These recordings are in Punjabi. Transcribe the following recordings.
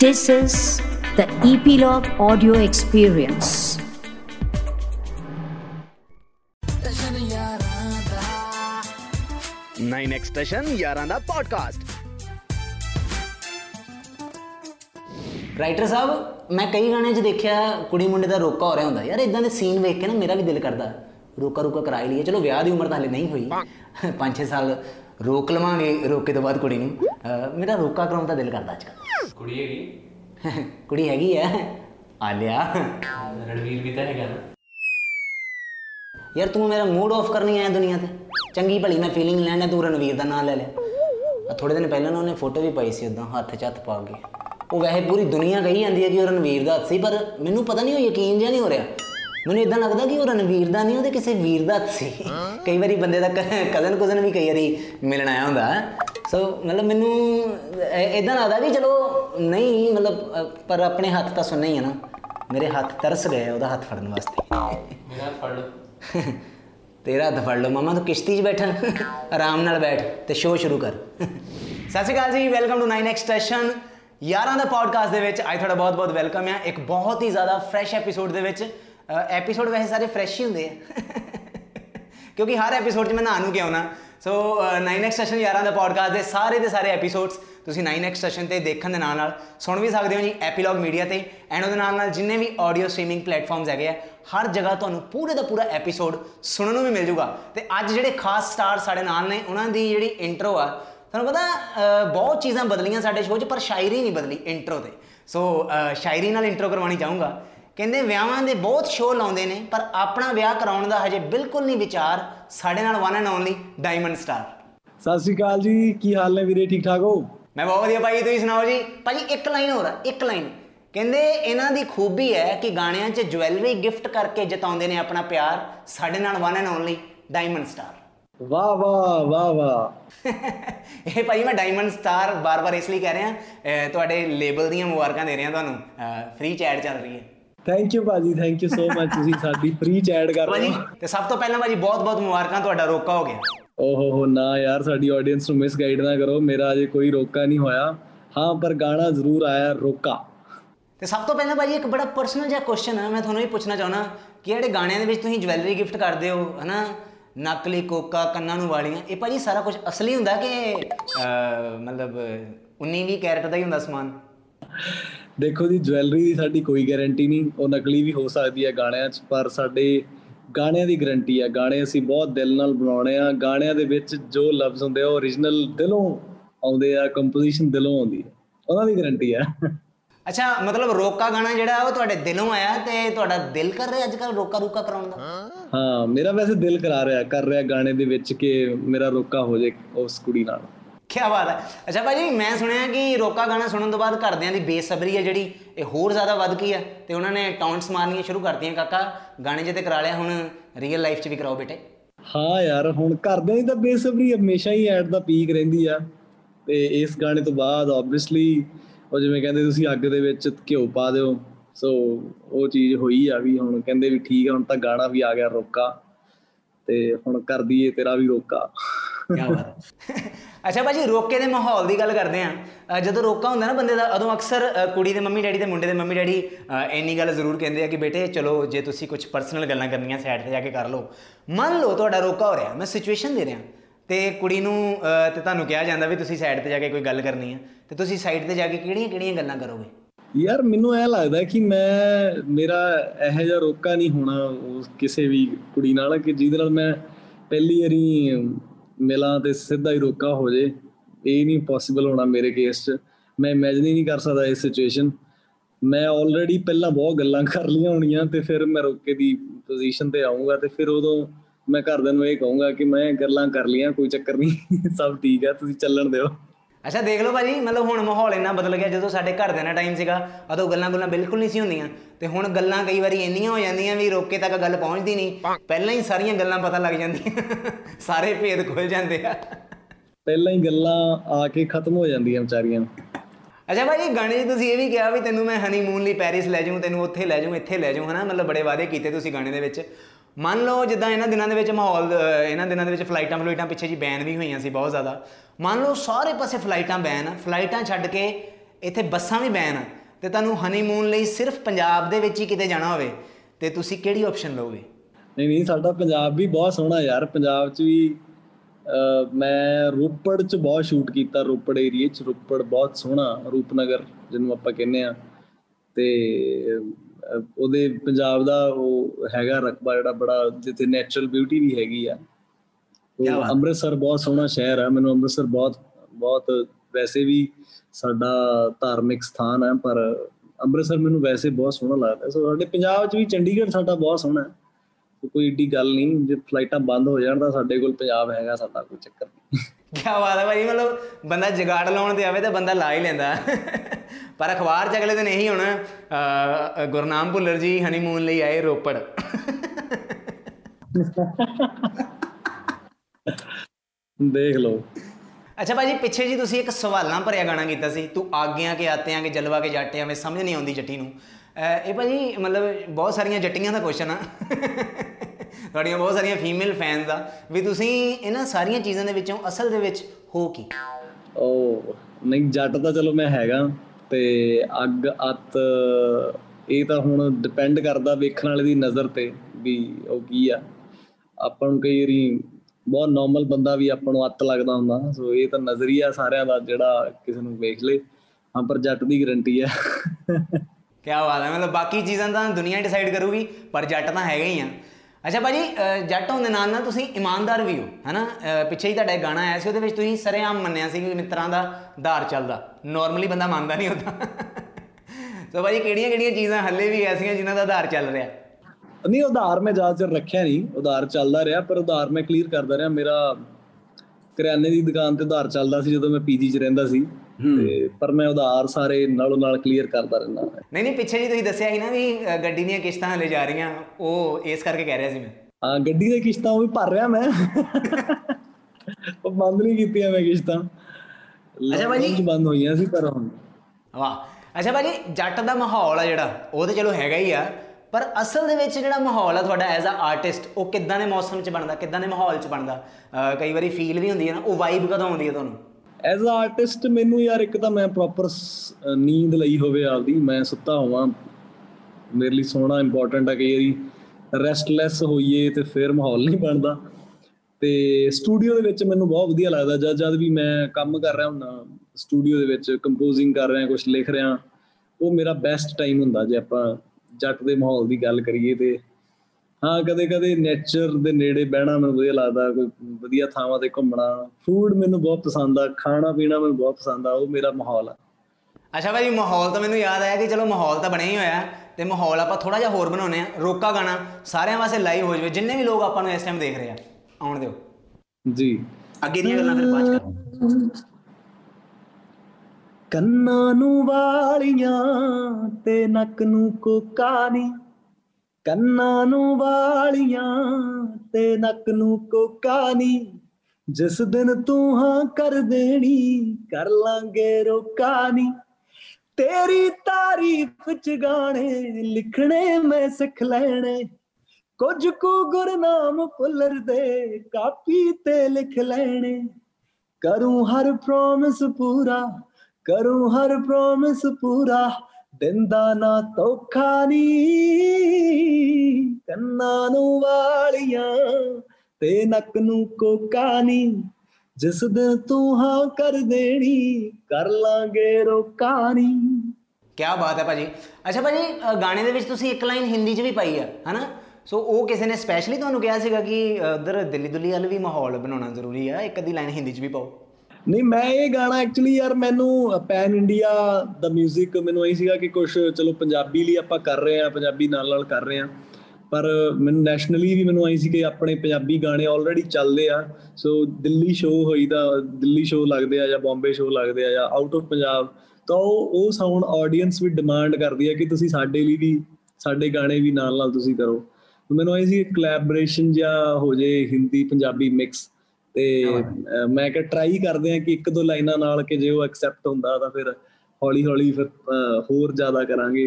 This is the Epilogue Audio Experience. Nine extension ਯਾਰਾਂ ਦਾ ਪੋਡਕਾਸਟ ਰਾਈਟਰ ਸਾਹਿਬ ਮੈਂ ਕਈ ਗਾਣਿਆਂ 'ਚ ਦੇਖਿਆ ਕੁੜੀ ਮੁੰਡੇ ਦਾ ਰੋਕਾ ਹੋ ਰਿਹਾ ਹੁੰਦਾ ਯਾਰ ਇਦਾਂ ਦੇ ਸੀਨ ਵੇਖ ਕੇ ਨਾ ਮੇਰਾ ਵੀ ਦਿਲ ਕਰਦਾ ਰੋਕਾ ਰੋਕਾ ਕਰਾ ਲਈਏ ਚਲੋ ਵਿਆਹ ਦੀ ਉਮਰ ਤਾਂ ਹਲੇ ਨਹੀਂ ਹੋਈ 5-6 ਸਾਲ ਰੋਕ ਲਵਾਂਗੇ ਰੋਕੇ ਤੋਂ ਬਾਅਦ ਕੁੜੀ ਨੂੰ ਮੇਰਾ ਰੋਕਾ ਕਰਾਉਣ ਦਾ ਦਿਲ ਕਰਦਾ ਅੱਜਕੱਲ ਕੁੜੀ ਹੈਗੀ ਕੁੜੀ ਹੈਗੀ ਆ। ਲਿਆ। ਰਣਵੀਰ ਵੀ ਤਾਂ ਹੈਗਾ ਨਾ। ਯਾਰ ਤੂੰ ਮੇਰਾ ਮੂਡ ਆਫ ਕਰਨੀ ਆਇਆ ਦੁਨੀਆ ਤੇ। ਚੰਗੀ ਭਲੀ ਮੈਂ ਫੀਲਿੰਗ ਲੈਣਾ ਤੂੰ ਰਣਵੀਰ ਦਾ ਨਾਮ ਲੈ ਲਿਆ ਥੋੜੇ ਦਿਨ ਪਹਿਲਾਂ ਨਾ ਉਹਨੇ ਫੋਟੋ ਵੀ ਪਾਈ ਸੀ ਉਦਾਂ ਹੱਥ 'ਚ ਹੱਥ ਪਾ ਕੇ। ਉਹ ਵੈਸੇ ਪੂਰੀ ਦੁਨੀਆ ਕਹੀ ਜਾਂਦੀ ਹੈ ਕਿ ਉਹ ਰਣਵੀਰ ਦਾ ਹੱਥ ਸੀ ਪਰ ਮੈਨੂੰ ਪਤਾ ਨਹੀਂ ਉਹ ਯਕੀਨ ਜਿਹਾ ਨਹੀਂ ਹੋ ਰਿਹਾ। ਮੈਨੂੰ ਇਦਾਂ ਲੱਗਦਾ ਕਿ ਉਹ ਰਣਵੀਰ ਦਾ ਨਹੀਂ ਉਹਦੇ ਕਿਸੇ ਵੀਰ ਦਾ ਸੀ। ਕਈ ਵਾਰੀ ਬੰਦੇ ਦਾ ਕਜ਼ਨ ਕੁਜ਼ਨ ਵੀ ਕਈ ਵਾਰੀ ਮਿਲਣ ਆਇਆ ਹੁੰਦਾ। ਸੋ ਮਤਲਬ ਮੈਨੂੰ ਇਦਾਂ ਲੱਗਦਾ ਵੀ ਚਲੋ ਨਹੀਂ ਮਤਲਬ ਪਰ ਆਪਣੇ ਹੱਥ ਤਾਂ ਸੁਣਨੇ ਹੀ ਆ ਨਾ। ਮੇਰੇ ਹੱਥ ਤਰਸ ਗਏ ਉਹਦਾ ਹੱਥ ਫੜਨ ਵਾਸਤੇ। ਮੇਰਾ ਫੜ ਲਓ। ਤੇਰਾ ਹੱਥ ਫੜ ਲਓ ਮਮਾ ਤੂੰ ਕਿਸ਼ਤੀ 'ਚ ਬੈਠਾ। ਆਰਾਮ ਨਾਲ ਬੈਠ ਤੇ ਸ਼ੋਅ ਸ਼ੁਰੂ ਕਰ। ਸਤਿ ਸ਼੍ਰੀ ਅਕਾਲ ਜੀ ਵੈਲਕਮ ਟੂ 9 ਐਕਸਟ੍ਰੈਸ਼ਨ ਯਾਰਾਂ ਦਾ ਪੋਡਕਾਸਟ ਦੇ ਵਿੱਚ ਅੱਜ ਤੁਹਾਡਾ ਬਹੁਤ-ਬਹੁਤ ਵੈਲਕਮ ਹੈ ਇੱਕ ਬਹੁਤ ਹੀ ਜ਼ਿਆਦਾ ਫਰੈਸ਼ ਐਪੀਸੋਡ ਦੇ ਵਿੱਚ ਐਪੀਸੋਡ ਵੈਸੇ ਸਾਰੇ ਫਰੈਸ਼ ਹੀ ਹੁੰਦੇ ਆ। ਕਿਉਂਕਿ ਹਰ ਐਪੀਸੋਡ 'ਚ ਮੈਂ ਨਹਾਉਣ ਨੂੰ ਕਿਉਂ ਨਾ ਸੋ 9 ਐਕਸਟ੍ਰੈਸ਼ਨ ਯਾਰਾਂ ਦਾ ਪੋਡਕਾਸਟ ਦੇ ਸਾਰੇ ਦੇ ਸਾਰੇ ਐਪੀਸੋਡਸ ਤੁਸੀਂ 9 ਐਕਸਟ੍ਰੈਸ਼ਨ ਤੇ ਦੇਖਣ ਦੇ ਨਾਲ ਨਾਲ ਸੁਣ ਵੀ ਸਕਦੇ ਹੋ ਜੀ ਐਪੀਲੌਗ ਮੀਡੀਆ ਤੇ ਐਂਡ ਉਹਦੇ ਨਾਲ ਨਾਲ ਜਿੰਨੇ ਵੀ ਆਡੀਓ ਸਟ੍ਰੀਮਿੰਗ ਪਲੇਟਫਾਰਮਸ ਹੈਗੇ ਆ ਹਰ ਜਗ੍ਹਾ ਤੁਹਾਨੂੰ ਪੂਰੇ ਦਾ ਪੂਰਾ ਐਪੀਸੋਡ ਸੁਣਨ ਨੂੰ ਵੀ ਮਿਲ ਜੂਗਾ। ਤੇ ਅੱਜ ਜਿਹੜੇ ਖਾਸ ਸਟਾਰ ਸਾਡੇ ਨਾਲ ਨੇ ਉਹਨਾਂ ਦੀ ਜਿਹੜੀ ਇੰਟਰੋ ਆ ਤੁਹਾਨੂੰ ਪਤਾ ਅਹ, ਬਹੁਤ ਚੀਜ਼ਾਂ ਬਦਲੀਆਂ ਸਾਡੇ ਸ਼ੋਅ 'ਚ ਪਰ ਸ਼ਾਇਰੀ ਨਹੀਂ ਬਦਲੀ ਇੰਟਰੋ ਤੇ। ਸੋ ਅਹ, ਸ਼ਾਇਰੀ ਨਾਲ ਇੰਟਰੋ ਕਰਵਾਉਣੀ ਚਾਹੂੰਗਾ। ਕਹਿੰਦੇ ਵਿਆਹਾਂ ਦੇ ਬਹੁਤ ਸ਼ੋਅ ਲਾਉਂਦੇ ਨੇ ਪਰ ਆਪਣਾ ਵਿਆਹ ਕਰਾਉਣ ਦਾ ਹਜੇ ਬਿਲਕੁਲ ਨਹੀਂ ਵਿਚਾਰ ਸਾਡੇ ਨਾਲ one and only diamond star ਸਤਿ ਸ਼੍ਰੀ ਅਕਾਲ ਜੀ ਕੀ ਹਾਲ ਨੇ ਵੀਰੇ ਠੀਕ ਠਾਕ ਹੋ? ਮੈਂ ਬਹੁਤ ਵਧੀਆ ਭਾਈ ਤੁਸੀਂ ਸੁਣਾਓ ਜੀ? ਭਾਜੀ ਇੱਕ ਲਾਈਨ ਹੋਰ ਇੱਕ ਲਾਈਨ ਕਹਿੰਦੇ ਇਹਨਾਂ ਦੀ ਖੂਬੀ ਹੈ ਕਿ ਗਾਣਿਆਂ 'ਚ ਜੁਐਲਰੀ ਗਿਫਟ ਕਰਕੇ ਜਤਾਉਂਦੇ ਨੇ ਆਪਣਾ ਪਿਆਰ। ਸਾਡੇ ਨਾਲ one and only diamond star ਵਾਹ ਵਾਹ ਵਾਹ ਵਾਹ। ਇਹ ਭਾਈ ਮੈਂ ਡਾਇਮੰਡ ਸਟਾਰ ਬਾਰ-ਬਾਰ ਇਸ ਲਈ ਕਹਿ ਰਿਹਾ ਤੁਹਾਡੇ ਲੇਬਲ ਦੀਆਂ ਮੁਬਾਰਕਾਂ ਦੇ ਰਿਹਾ ਤੁਹਾਨੂੰ। ਫ੍ਰੀ ਚੈਟ ਚੱਲ ਰਹੀ ਹੈ। ਥੈਂਕ ਯੂ ਭਾਜੀ ਥੈਂਕ ਯੂ ਸੋ ਮਚ ਤੁਸੀਂ ਸਾਡੀ ਫ੍ਰੀ ਚੈਟ ਕਰ ਰਹੇ ਹੋ। ਤੇ ਸਭ ਤੋਂ ਪਹਿਲਾਂ ਭਾਜੀ ਬਹੁਤ-ਬਹੁਤ ਮੁਬਾਰਕਾਂ ਤੁਹਾਡਾ ਰੋਕਾ ਹੋ ਗਿਆ। ਓਹੋ ਹੋ ਨਾ ਯਾਰ ਸਾਡੀ ਆਡੀਅנס ਨੂੰ ਮਿਸਗਾਈਡ ਨਾ ਕਰੋ। ਮੇਰਾ ਅਜੇ ਕੋਈ ਰੋਕਾ ਨਹੀਂ ਹੋਇਆ। ਹਾਂ ਪਰ ਗਾਣਾ ਜ਼ਰੂਰ ਆਇਆ ਰੋਕਾ। ਤੇ ਸਭ ਤੋਂ ਪਹਿਲਾਂ ਭਾਜੀ ਇੱਕ ਬੜਾ ਪਰਸਨਲ ਜਿਹਾ ਕੁਐਸਚਨ ਹੈ ਮੈਂ ਤੁਹਾਨੂੰ ਇਹ ਪੁੱਛਣਾ ਚਾਹੁੰਦਾ ਕਿ ਜਿਹੜੇ ਗਾਣਿਆਂ ਦੇ ਵਿੱਚ ਤੁਸੀਂ ਜਵੈਲਰੀ ਗਿਫਟ ਕਰਦੇ ਹੋ ਹਨਾ? ਨਕਲੀ ਕੋਕਾ ਕੰਨਾਂ ਨੂੰ ਵਾਲੀਆਂ ਇਹ ਭਾਜੀ ਸਾਰਾ ਕੁਝ ਅਸਲੀ ਹੁੰਦਾ ਕਿ ਮਤਲਬ 19 20 ਕੈਰਟ ਦਾ ਹੀ ਹੁੰਦਾ ਸਮਾਨ? ਦੇਖੋ ਜੀ ਜਵੈਲਰੀ ਦੀ ਸਾਡੀ ਕੋਈ ਗਾਰੰਟੀ ਨਹੀਂ ਉਹ ਨਕਲੀ ਵੀ ਹੋ ਸਕਦੀ ਹੈ ਗਾਣਿਆਂ 'ਚ ਪਰ ਸਾਡੇ ਗਾਣਿਆਂ ਦੀ ਗਾਰੰਟੀ ਹੈ। ਗਾਣੇ ਅਸੀਂ ਬਹੁਤ ਦਿਲ ਨਾਲ ਬਣਾਉਣੇ ਆ। ਗਾਣਿਆਂ ਦੇ ਵਿੱਚ ਜੋ ਲਫ਼ਜ਼ ਹੁੰਦੇ ਆ ਉਹ origignal ਦਿਲੋਂ ਆਉਂਦੇ ਆ ਕੰਪੋਜੀਸ਼ਨ ਦਿਲੋਂ ਆਉਂਦੀ ਹੈ। ਉਹਨਾਂ ਦੀ ਗਾਰੰਟੀ ਹੈ। ਅੱਛਾ ਮਤਲਬ ਰੋਕਾ ਗਾਣਾ ਜਿਹੜਾ ਉਹ ਤੁਹਾਡੇ ਦਿਲੋਂ ਆਇਆ ਤੇ ਤੁਹਾਡਾ ਦਿਲ ਕਰ ਰਿਹਾ ਅੱਜ ਕੱਲ ਰੋਕਾ ਰੂਕਾ ਕਰਾਉਣ ਦਾ? ਹਾਂ ਮੇਰਾ ਵੈਸੇ ਦਿਲ ਕਰਾ ਰਿਹਾ ਕਰ ਰਿਹਾ ਗਾਣੇ ਦੇ ਵਿੱਚ ਕਿ ਮੇਰਾ ਰੋਕਾ ਹੋ ਜੇ ਉਸ ਕੁੜੀ ਨਾਲ। ਕੀ ਬਾਤ ਹੈ। ਅੱਛਾ ਭਾਜੀ ਮੈਂ ਸੁਣਿਆ ਕਿ ਰੋਕਾ ਗਾਣਾ ਸੁਣਨ ਤੋਂ ਬਾਅਦ ਘਰਦਿਆਂ ਦੀ ਬੇਸਬਰੀ ਹੈ ਜਿਹੜੀ ਇਹ ਹੋਰ ਜ਼ਿਆਦਾ ਵੱਧ ਗਈ ਹੈ ਤੇ ਉਹਨਾਂ ਨੇ ਟੌਂਟਸ ਮਾਰਨੀਆਂ ਸ਼ੁਰੂ ਕਰਤੀਆਂ। ਕਾਕਾ ਗਾਣੇ ਜੇ ਤੇ ਕਰਾ ਲਿਆ ਹੁਣ ਰੀਅਲ ਲਾਈਫ 'ਚ ਵੀ ਕਰਾਓ ਬੇਟੇ। ਹਾਂ ਯਾਰ ਹੁਣ ਘਰਦਿਆਂ ਦੀ ਤਾਂ ਬੇਸਬਰੀ ਹਮੇਸ਼ਾ ਹੀ ਐਟ ਦਾ ਪੀਕ ਰਹਿੰਦੀ ਆ। ਤੇ ਇਸ ਗਾਣੇ ਤੋਂ ਬਾਅਦ ਆਬਵੀਅਸਲੀ ਉਹ ਜਿਵੇਂ ਕਹਿੰਦੇ ਤੁਸੀਂ ਅੱਗ ਦੇ ਵਿੱਚ ਘਿਓ ਪਾ ਦਿਓ। ਸੋ ਉਹ ਚੀਜ਼ ਹੋਈ ਆ ਵੀ ਹੁਣ ਕਹਿੰਦੇ ਵੀ ਠੀਕ ਆ ਹੁਣ ਤਾਂ ਗਾਣਾ ਵੀ ਆ ਗਿਆ ਰੋਕਾ। ਤੇ ਹੁਣ ਕਰ ਦਈਏ ਤੇਰਾ ਵੀ ਰੋਕਾ। ਕੀ ਬਾਤ ਹੈ। ਅੱਛਾ ਭਾਜੀ ਰੋਕੇ ਦੇ ਮਾਹੌਲ ਦੀ ਗੱਲ ਕਰਦੇ ਆ ਜਦੋਂ ਰੋਕਾ ਹੁੰਦਾ ਨਾ ਬੰਦੇ ਦਾ ਉਦੋਂ ਅਕਸਰ ਅ, ਕੁੜੀ ਦੇ ਮੰਮੀ ਡੈਡੀ ਤੇ ਮੁੰਡੇ ਦੇ ਮੰਮੀ ਡੈਡੀ ਅ, ਇੰਨੀ ਗੱਲ ਜ਼ਰੂਰ ਕਹਿੰਦੇ ਆ ਕਿ ਬੇਟੇ ਚਲੋ ਜੇ ਤੁਸੀਂ ਕੁਝ ਪਰਸਨਲ ਗੱਲਾਂ ਕਰਨੀਆਂ ਸਾਈਡ ਤੇ ਜਾ ਕੇ ਕਰ ਲਓ। ਮੰਨ ਲਓ ਤੁਹਾਡਾ ਰੋਕਾ ਹੋ ਰਿਹਾ ਮੈਂ ਸਿਚੁਏਸ਼ਨ ਦੇ ਰਿਹਾ। ਤੇ ਕੁੜੀ ਨੂੰ ਅ, ਤੇ ਤੁਹਾਨੂੰ ਕਿਹਾ ਜਾਂਦਾ ਵੀ ਤੁਸੀਂ ਸਾਈਡ ਤੇ ਜਾ ਕੇ ਕੋਈ ਗੱਲ ਕਰਨੀ ਹੈ ਤੇ ਤੁਸੀਂ ਸਾਈਡ ਤੇ ਜਾ ਕੇ ਕਿਹੜੀਆਂ ਕਿਹੜੀਆਂ ਗੱਲਾਂ ਕਰੋਗੇ? ਯਾਰ ਮੈਨੂੰ ਐ ਲੱਗਦਾ ਕਿ ਮੈਂ ਮੇਰਾ ਇਹੋ ਜਿਹਾ ਰੋਕਾ ਨਹੀਂ ਹੋਣਾ ਉਸ ਕਿਸੇ ਵੀ ਕੁੜੀ ਨਾਲ ਕਿ ਜਿਹਦੇ ਨਾਲ ਮੈਂ ਪਹਿਲੀ ਵਾਰੀ ਮਿਲਾਂ ਤੇ ਸਿੱਧਾ ਹੀ ਰੋਕਾ ਹੋ ਜੇ, ਇਹ ਨਹੀਂ ਪੋਸੀਬਲ ਹੋਣਾ ਮੇਰੇ ਕੇਸ 'ਚ। ਮੈਂ ਇਮੇਜਿਨ ਹੀ ਨਹੀਂ ਕਰ ਸਕਦਾ ਇਹ ਸਿਚੁਏਸ਼ਨ ਮੈਂ ਆਲਰੇਡੀ ਪਹਿਲਾਂ ਬਹੁਤ ਗੱਲਾਂ ਕਰ ਲਈਆਂ ਹੋਣੀਆਂ ਤੇ ਫਿਰ ਮੈਂ ਰੋਕੇ ਦੀ ਪੋਜੀਸ਼ਨ ਤੇ ਆਉਂਗਾ ਤੇ ਫਿਰ ਉਦੋਂ ਮੈਂ ਘਰਦਿਆਂ ਨੂੰ ਇਹ ਕਹੂੰਗਾ ਕਿ ਮੈਂ ਗੱਲਾਂ ਕਰ ਲਈਆਂ, ਕੋਈ ਚੱਕਰ ਨਹੀਂ, ਸਭ ਠੀਕ ਹੈ ਤੁਸੀਂ ਚੱਲਣ ਦਿਓ। ਅੱਛਾ ਦੇਖ ਲਓ ਭਾਜੀ ਮਤਲਬ ਹੁਣ ਮਾਹੌਲ ਇੰਨਾ ਬਦਲ ਗਿਆ ਜਦੋਂ ਸਾਡੇ ਘਰਦਿਆਂ ਦਾ ਟਾਈਮ ਸੀਗਾ ਉਦੋਂ ਗੱਲਾਂ ਗੁੱਲਾਂ ਬਿਲਕੁਲ ਨਹੀਂ ਸੀ ਹੁੰਦੀਆਂ। ਤੇ ਹੁਣ ਗੱਲਾਂ ਕਈ ਵਾਰੀ ਇੰਨੀਆਂ ਹੋ ਜਾਂਦੀਆਂ ਵੀ ਰੋਕੇ ਤੱਕ ਗੱਲ ਪਹੁੰਚਦੀ ਨਹੀਂ। ਪਹਿਲਾਂ ਹੀ ਸਾਰੀਆਂ ਗੱਲਾਂ ਪਤਾ ਲੱਗ ਜਾਂਦੀਆਂ। ਸਾਰੇ ਭੇਦ ਖੁੱਲ ਜਾਂਦੇ ਆ। ਪਹਿਲਾਂ ਹੀ ਗੱਲਾਂ ਆ ਕੇ ਖਤਮ ਹੋ ਜਾਂਦੀਆਂ ਵਿਚਾਰੀਆਂ। ਅੱਛਾ ਭਾਈ ਗਾਣੇ 'ਚ ਤੁਸੀਂ ਇਹ ਵੀ ਕਿਹਾ ਵੀ ਤੈਨੂੰ ਮੈਂ ਹਨੀਮੂਨ ਲਈ ਪੈਰਿਸ ਲੈ ਜਾਊਂ ਤੈਨੂੰ ਉੱਥੇ ਲੈ ਜਾਊਂ ਇੱਥੇ ਲੈ ਜਾਊਂ ਹਨਾ? ਮਤਲਬ ਬੜੇ ਵਾਅਦੇ ਕੀਤੇ ਤੁਸੀਂ ਗਾਣੇ ਦੇ ਵਿੱਚ। ਮੰਨ ਲਓ ਜਿੱਦਾਂ ਇਹਨਾਂ ਦਿਨਾਂ ਦੇ ਵਿੱਚ ਮਾਹੌਲ ਅਹ, ਇਹਨਾਂ ਦਿਨਾਂ ਦੇ ਵਿੱਚ ਫਲਾਈਟਾਂ ਫਲਾਈਟਾਂ ਪਿੱਛੇ ਜੀ ਬੈਨ ਵੀ ਹੋਈਆਂ ਸੀ ਬਹੁਤ ਜ਼ਿਆਦਾ। ਮੰਨ ਲਓ ਸਾਰੇ ਪਾਸੇ ਫਲਾਈਟਾਂ ਬੈਨ ਆ ਫਲਾਈਟਾਂ ਛੱਡ ਕੇ ਇੱਥੇ ਬੱਸਾਂ ਵੀ ਬੈਨ ਆ। ਤੇ ਤੁਹਾਨੂੰ ਹਨੀਮੂਨ ਲਈ ਸਿਰਫ ਪੰਜਾਬ ਦੇ ਵਿੱਚ ਹੀ ਕਿਤੇ ਜਾਣਾ ਹੋਵੇ ਤੇ ਤੁਸੀਂ ਕਿਹੜੀ ਆਪਸ਼ਨ ਲਓਗੇ? ਨਹੀਂ ਨਹੀਂ ਸਾਡਾ ਪੰਜਾਬ ਵੀ ਬਹੁਤ ਸੋਹਣਾ ਯਾਰ। ਪੰਜਾਬ 'ਚ ਵੀ ਅਹ, ਮੈਂ ਰੋਪੜ 'ਚ ਬਹੁਤ ਸ਼ੂਟ ਕੀਤਾ ਰੋਪੜ ਏਰੀਏ 'ਚ। ਰੋਪੜ ਬਹੁਤ ਸੋਹਣਾ ਰੂਪਨਗਰ ਜਿਹਨੂੰ ਆਪਾਂ ਕਹਿੰਦੇ ਆ ਤੇ ਅਹ, ਉਹਦੇ ਪੰਜਾਬ ਦਾ ਉਹ ਹੈਗਾ ਰਕਬਾ ਜਿਹੜਾ ਬੜਾ ਜਿੱਥੇ ਨੈਚੁਰਲ ਬਿਊਟੀ ਵੀ ਹੈਗੀ ਆ। ਅੰਮ੍ਰਿਤਸਰ ਬਹੁਤ ਸੋਹਣਾ ਸ਼ਹਿਰ ਆ। ਮੈਨੂੰ ਅੰਮ੍ਰਿਤਸਰ ਬਹੁਤ ਬਹੁਤ ਵੈਸੇ ਵੀ ਸਾਡਾ ਧਾਰਮਿਕ ਸਥਾਨ ਹੈ ਪਰ ਅੰਮ੍ਰਿਤਸਰ ਮੈਨੂੰ ਵੈਸੇ ਬਹੁਤ ਸੋਹਣਾ ਲੱਗਦਾ। ਸੋ ਸਾਡੇ ਪੰਜਾਬ 'ਚ ਵੀ ਚੰਡੀਗੜ੍ਹ ਸਾਡਾ ਬਹੁਤ ਸੋਹਣਾ ਹੈ। ਕੋਈ ਏਡੀ ਗੱਲ ਨਹੀਂ ਜੇ ਫਲਾਈਟਾਂ ਬੰਦ ਹੋ ਜਾਣ ਤਾਂ ਸਾਡੇ ਕੋਲ ਪੰਜਾਬ ਹੈਗਾ ਸਾਡਾ ਕੋਈ ਚੱਕਰ ਨਹੀਂ। ਕੀ ਬਾਤ ਹੈ ਭਾਈ ਮਤਲਬ ਬੰਦਾ ਜਗਾੜ ਲਾਉਣ ਤੇ ਆਵੇ ਤਾਂ ਬੰਦਾ ਲਾ ਹੀ ਲੈਂਦਾ। ਪਰ ਅਖਬਾਰ 'ਚ ਅਗਲੇ ਦਿਨ ਇਹੀ ਹੁਣ ਗੁਰਨਾਮ ਭੁੱਲਰ ਜੀ ਹਨੀਮੂਨ ਲਈ ਆਏ ਰੋਪੜ। ਦੇਖ ਲਓ। ਅੱਛਾ ਭਾਜੀ ਪਿੱਛੇ ਜੀ ਤੁਸੀਂ ਇੱਕ ਸਵਾਲਾਂ ਭਰਿਆ ਗਾਣਾ ਕੀਤਾ ਸੀ ਤੂੰ ਆਗਿਆਂ ਕੇ ਆਤਿਆਂ ਕੇ ਜਲਵਾ ਕੇ ਜਾਟਿਆਂ ਵਿੱਚ ਸਮਝ ਨਹੀਂ ਆਉਂਦੀ ਜੱਟੀ ਨੂੰ। ਇਹ ਭਾਜੀ ਮਤਲਬ ਬਹੁਤ ਸਾਰੀਆਂ ਜੱਟੀਆਂ ਦਾ ਕੁਐਸਚਨ ਆ। ਤੁਹਾਡੀਆਂ ਬਹੁਤ ਸਾਰੀਆਂ ਫੀਮੇਲ ਫੈਨਸ ਆ। ਵੀ ਤੁਸੀਂ ਇਹਨਾਂ ਸਾਰੀਆਂ ਚੀਜ਼ਾਂ ਦੇ ਵਿੱਚੋਂ ਅਸਲ ਦੇ ਵਿੱਚ ਹੋ ਕੀ? ਉਹ ਨਹੀਂ, ਜੱਟ ਤਾਂ ਚਲੋ ਮੈਂ ਹੈਗਾ ਤੇ ਅੱਗ, ਅੱਤ, ਇਹ ਤਾਂ ਹੁਣ ਡਿਪੈਂਡ ਕਰਦਾ ਵੇਖਣ ਵਾਲੇ ਦੀ ਨਜ਼ਰ ਤੇ ਵੀ ਉਹ ਕੀ ਆ। ਆਪਾਂ ਨੂੰ ਕਈ ਵਾਰੀ ਬਹੁਤ ਨਾਰਮਲ ਬੰਦਾ ਵੀ ਆਪਾਂ ਨੂੰ ਅੱਤ ਲੱਗਦਾ ਹੁੰਦਾ। ਸੋ ਇਹ ਤਾਂ ਨਜ਼ਰੀਆ ਸਾਰਿਆਂ ਦਾ ਜਿਹੜਾ ਕਿਸੇ ਨੂੰ ਵੇਖ ਲੇ। ਹਾਂ, ਪਰ ਜੱਟ ਦੀ ਗਰੰਟੀ ਆ। ਕੀ ਬਾਤ ਹੈ, ਮਤਲਬ ਬਾਕੀ ਚੀਜ਼ਾਂ ਤਾਂ ਦੁਨੀਆ ਡਿਸਾਈਡ ਕਰੂਗੀ, ਪਰ ਜੱਟ ਤਾਂ ਹੈਗਾ ਹੀ ਆ। ਅੱਛਾ ਭਾਜੀ ਅਹ ਜੱਟ ਹੋਣ ਦੇ ਨਾਲ ਨਾਲ ਤੁਸੀਂ ਇਮਾਨਦਾਰ ਵੀ ਹੋ, ਹੈਨਾ? ਅਹ ਪਿੱਛੇ ਹੀ ਤੁਹਾਡਾ ਇੱਕ ਗਾਣਾ ਆਇਆ ਸੀ, ਉਹਦੇ ਵਿੱਚ ਤੁਸੀਂ ਸਰੇਆਮ ਮੰਨਿਆ ਸੀ ਕਿ ਮਿੱਤਰਾਂ ਦਾ ਧਾਰ ਚੱਲਦਾ। ਨਾਰਮਲੀ ਬੰਦਾ ਮੰਨਦਾ ਨਹੀਂ ਹੁੰਦਾ। ਸੋ ਭਾਜੀ, ਕਿਹੜੀਆਂ ਕਿਹੜੀਆਂ ਚੀਜ਼ਾਂ ਹੱਲੇ ਵੀ ਐਸੀਆਂ ਜਿਨ੍ਹਾਂ ਦਾ ਧਾਰ ਚੱਲ ਰਿਹਾ? ਨਹੀਂ ਉਧਾਰ ਮੈਂ ਜ਼ਿਆਦਾ ਚਿਰ ਰੱਖਿਆ ਨਹੀਂ। ਉਧਾਰ ਚੱਲਦਾ ਰਿਹਾ, ਪਰ ਉਧਾਰ ਮੈਂ ਕਲੀਅਰ ਕਰਦਾ ਰਿਹਾ। ਮੇਰਾ ਕਰਿਆਨੇ ਦੀ ਦੁਕਾਨ ਤੇ ਉਧਾਰ ਚੱਲਦਾ ਸੀ ਜਦੋਂ ਮੈਂ ਪੀਜੀ 'ਚ ਰਹਿੰਦਾ ਸੀ। ਤੇ ਪਰ ਮੈਂ ਉਧਾਰ ਸਾਰੇ ਨਾਲੋਂ ਨਾਲ ਕਲੀਅਰ ਕਰਦਾ ਰਹਿੰਦਾ। ਨਹੀਂ ਨਹੀਂ ਪਿੱਛੇ ਜੀ ਤੁਸੀਂ ਦੱਸਿਆ ਸੀ ਨਾ ਵੀ ਗੱਡੀ ਦੀਆਂ ਕਿਸ਼ਤਾਂ ਹਲੇ ਜਾ ਰਹੀਆਂ ਉਹ ਇਸ ਕਰਕੇ ਕਹਿ ਰਿਹਾ ਸੀ ਮੈਂ। ਹਾਂ ਗੱਡੀ ਦੀਆਂ ਕਿਸ਼ਤਾਂ ਉਹ ਵੀ ਭਰ ਰਿਹਾ ਮੈਂ। ਉਹ ਬੰਦ ਨਹੀਂ ਕੀਤੀਆਂ ਮੈਂ ਕਿਸ਼ਤਾਂ। ਅੱਛਾ ਭਾਜੀ। ਬੰਦ ਹੋਈਆਂ ਸੀ ਪਰ ਹੁਣ। ਵਾਹ। ਅੱਛਾ ਭਾਜੀ ਜੱਟ ਦਾ ਮਾਹੌਲ ਆ ਜਿਹੜਾ ਉਹ ਤੇ ਚਲੋ ਹੈਗਾ ਹੀ ਆ। ਪਰ ਅਸਲ ਦੇ ਵਿੱਚ ਜਿਹੜਾ ਮਾਹੌਲ ਆ ਤੁਹਾਡਾ ਐਜ਼ ਅ ਆਰਟਿਸਟ ਉਹ ਕਿੱਦਾਂ ਦੇ ਮੌਸਮ 'ਚ ਬਣਦਾ ਕਿੱਦਾਂ ਦੇ ਮਾਹੌਲ 'ਚ ਬਣਦਾ? ਕਈ ਵਾਰੀ ਫੀਲ ਵੀ ਹੁੰਦੀ ਹੈ ਨਾ ਉਹ ਵਾਈਬ ਕਦੋਂ ਆਉਂਦੀ ਹੈ ਤੁਹਾਨੂੰ? ਐਜ਼ ਅ ਆਰਟਿਸਟ ਮੈਨੂੰ ਯਾਰ ਇੱਕ ਤਾਂ ਮੈਂ ਪ੍ਰੋਪਰ ਨੀਂਦ ਲਈ ਹੋਵੇ ਆਪਦੀ, ਮੈਂ ਸੁੱਤਾ ਹੋਵਾਂ। ਮੇਰੇ ਲਈ ਸੋਣਾ ਇੰਪੋਰਟੈਂਟ ਹੈ ਕਈ ਵਾਰੀ। ਰੈਸਟਲੈਸ ਹੋਈਏ ਤੇ ਫਿਰ ਮਾਹੌਲ ਨਹੀਂ ਬਣਦਾ। ਤੇ ਸਟੂਡੀਓ ਦੇ ਵਿੱਚ ਮੈਨੂੰ ਬਹੁਤ ਵਧੀਆ ਲੱਗਦਾ। ਜਦ ਜਦ ਵੀ ਮੈਂ ਕੰਮ ਕਰ ਰਿਹਾ ਹੁੰਦਾ ਸਟੂਡੀਓ ਦੇ ਵਿੱਚ ਕੰਪੋਜ਼ਿੰਗ ਕਰ ਰਿਹਾ ਕੁਝ ਲਿਖ ਰਿਹਾ, ਉਹ ਮੇਰਾ ਬੈਸਟ ਟਾਈਮ ਹੁੰਦਾ ਜੇ ਆਪਾਂ ਜੱਟ ਦੇ ਮਾਹੌਲ ਦੀ ਗੱਲ ਕਰੀਏ ਤੇ। ਹਾਂ ਕਦੇ ਕਦੇ ਨੇਚਰ ਦੇ ਨੇੜੇ ਬਹਿਣਾ ਮੈਨੂੰ ਵਧੀਆ ਲੱਗਦਾ ਕੋਈ ਵਧੀਆ ਥਾਵਾਂ ਤੇ ਘੁੰਮਣਾ। ਫੂਡ ਮੈਨੂੰ ਬਹੁਤ ਪਸੰਦ ਆ ਖਾਣਾ ਪੀਣਾ ਮੈਨੂੰ ਬਹੁਤ ਪਸੰਦ ਆ ਉਹ ਮੇਰਾ ਮਾਹੌਲ ਆ। ਅੱਛਾ ਭਾਜੀ ਮਾਹੌਲ ਤਾਂ ਮੈਨੂੰ ਯਾਦ ਆਇਆ ਕਿ ਚਲੋ ਮਾਹੌਲ ਤਾਂ ਬਣਿਆ ਹੀ ਹੋਇਆ ਤੇ ਮਾਹੌਲ ਆਪਾਂ ਥੋੜਾ ਜਿਹਾ ਹੋਰ ਬਣਾਉਨੇ ਆ ਰੋਕਾ ਗਾਣਾ ਸਾਰਿਆਂ ਵਾਸਤੇ ਲਾਈਵ ਹੋ ਜਾਵੇ ਜਿੰਨੇ ਵੀ ਲੋਕ ਆਪਾਂ ਨੂੰ ਇਸ ਟਾਈਮ ਦੇਖ ਰਹੇ ਆ ਆਉਣ ਦਿਓ। ਜੀ। ਅੱਗੇ ਦੀਆਂ ਗੱਲਾਂ ਫਿਰ ਬਾਅਦ ਕਰਾਂਗੇ। ਕੰਨਾਂ ਨੂੰ ਵਾਲੀਆਂ ਤੇ ਨੱਕ ਨੂੰ ਕੋਕਾ ਨੀ। ਕੰਨਾਂ ਨੂੰ ਵਾਲੀਆਂ ਤੇ ਨੱਕ ਨੂੰ ਕੋਕਾ ਨੀ। ਜਿਸ ਦਿਨ ਤੂੰ ਹਾਂ ਕਰ ਦੇਣੀ, ਕਰ ਲਾਂਗੇ ਰੋਕਾ ਨੀ। ਤੇਰੀ ਤਾਰੀਫ ਚ ਗਾਣੇ ਲਿਖਣੇ ਮੈਂ ਸਿੱਖ ਲੈਣੇ। ਕੁਝ ਕੁ ਗੁਰਨਾਮ ਭੁੱਲਰ ਦੇ ਕਾਪੀ ਤੇ ਲਿਖ ਲੈਣੇ। ਕਰੂੰ ਹਰ ਪ੍ਰੋਮਿਸ ਪੂਰਾ, ਕਰੂੰ ਹਰ ਪ੍ਰੋਮਿਸ ਪੂਰਾ। ਦਿੰਦਾ ਨਾ ਧੋਖਾ ਨੀ ਕੰਨਾਂ ਨੂੰ ਵਾਲੀਆਂ ਤੇ ਨੱਕ ਨੂੰ ਕੋਕਾ ਨੀ ਜਿਸ ਦਿਨ ਤੂੰ ਹਾਂ ਕਰ ਦੇਣੀ ਕਰ ਲਾਂਗੇ ਰੋਕਾ ਨੀ ਕੀ ਬਾਤ ਹੈ ਭਾਜੀ। ਅੱਛਾ ਭਾਜੀ ਅ, ਗਾਣੇ ਦੇ ਵਿੱਚ ਤੁਸੀਂ ਇੱਕ ਲਾਈਨ ਹਿੰਦੀ 'ਚ ਵੀ ਪਾਈ ਆ ਹਨਾ? ਸੋ ਉਹ ਕਿਸੇ ਨੇ ਸਪੈਸ਼ਲੀ ਤੁਹਾਨੂੰ ਕਿਹਾ ਸੀਗਾ ਕਿ ਅ, ਉਧਰ ਦਿੱਲੀ ਦੁੱਲੀ ਵਾਲ ਵੀ ਮਾਹੌਲ ਬਣਾਉਣਾ ਜ਼ਰੂਰੀ ਆ ਇੱਕ ਅੱਧੀ ਲਾਈਨ ਹਿੰਦੀ 'ਚ ਵੀ ਪਾਓ। ਨਹੀਂ, ਮੈਂ ਇਹ ਗਾਣਾ ਐਕਚੁਅਲੀ ਯਾਰ ਮੈਨੂੰ ਪੈਨ ਇੰਡੀਆ ਦਾ 뮤직 ਮੈਨੂੰ ਇਹ ਸੀਗਾ ਕਿ ਕੁਝ ਚਲੋ ਪੰਜਾਬੀ ਲਈ ਆਪਾਂ ਕਰ ਰਹੇ ਆ ਪੰਜਾਬੀ ਨਾਲ ਨਾਲ ਕਰ ਰਹੇ ਆ ਪਰ ਮੈਨੂੰ ਨੈਸ਼ਨਲੀ ਵੀ ਮੈਨੂੰ ਆਈ ਸੀ ਕਿ ਆਪਣੇ ਪੰਜਾਬੀ ਗਾਣੇ ਆਲਰੇਡੀ ਚੱਲਦੇ ਆ। ਸੋ ਦਿੱਲੀ ਸ਼ੋਅ ਹੋਈਦਾ, ਦਿੱਲੀ ਸ਼ੋਅ ਲੱਗਦੇ ਆ ਜਾਂ ਬੰਬੇ ਸ਼ੋਅ ਲੱਗਦੇ ਆ ਜਾਂ ਆਊਟ ਆਫ ਪੰਜਾਬ, ਤਾਂ ਉਹ ਸਾਊਂਡ ਆਡੀਅנס ਵੀ ਡਿਮਾਂਡ ਕਰਦੀ ਆ ਕਿ ਤੁਸੀਂ ਸਾਡੇ ਲਈ ਵੀ, ਸਾਡੇ ਗਾਣੇ ਵੀ ਨਾਲ ਨਾਲ ਤੁਸੀਂ ਕਰੋ। ਮੈਨੂੰ ਆਈ ਸੀ ਕੋਲੈਬੋਰੇਸ਼ਨ ਜਾਂ ਹੋ ਜੇ ਹਿੰਦੀ ਪੰਜਾਬੀ ਮਿਕਸ ਤੇ ਮੈਂ ਕਿਹਾ ਟਰਾਈ ਕਰਦੇ ਆ ਕਿ ਇੱਕ ਦੋ ਲਾਈਨਾਂ ਨਾਲ ਕਿ ਜੇ ਉਹ ਐਕਸੈਪਟ ਹੁੰਦਾ ਤਾਂ ਫਿਰ ਹੌਲੀ ਹੌਲੀ ਫਿਰ ਹੋਰ ਜ਼ਿਆਦਾ ਕਰਾਂਗੇ।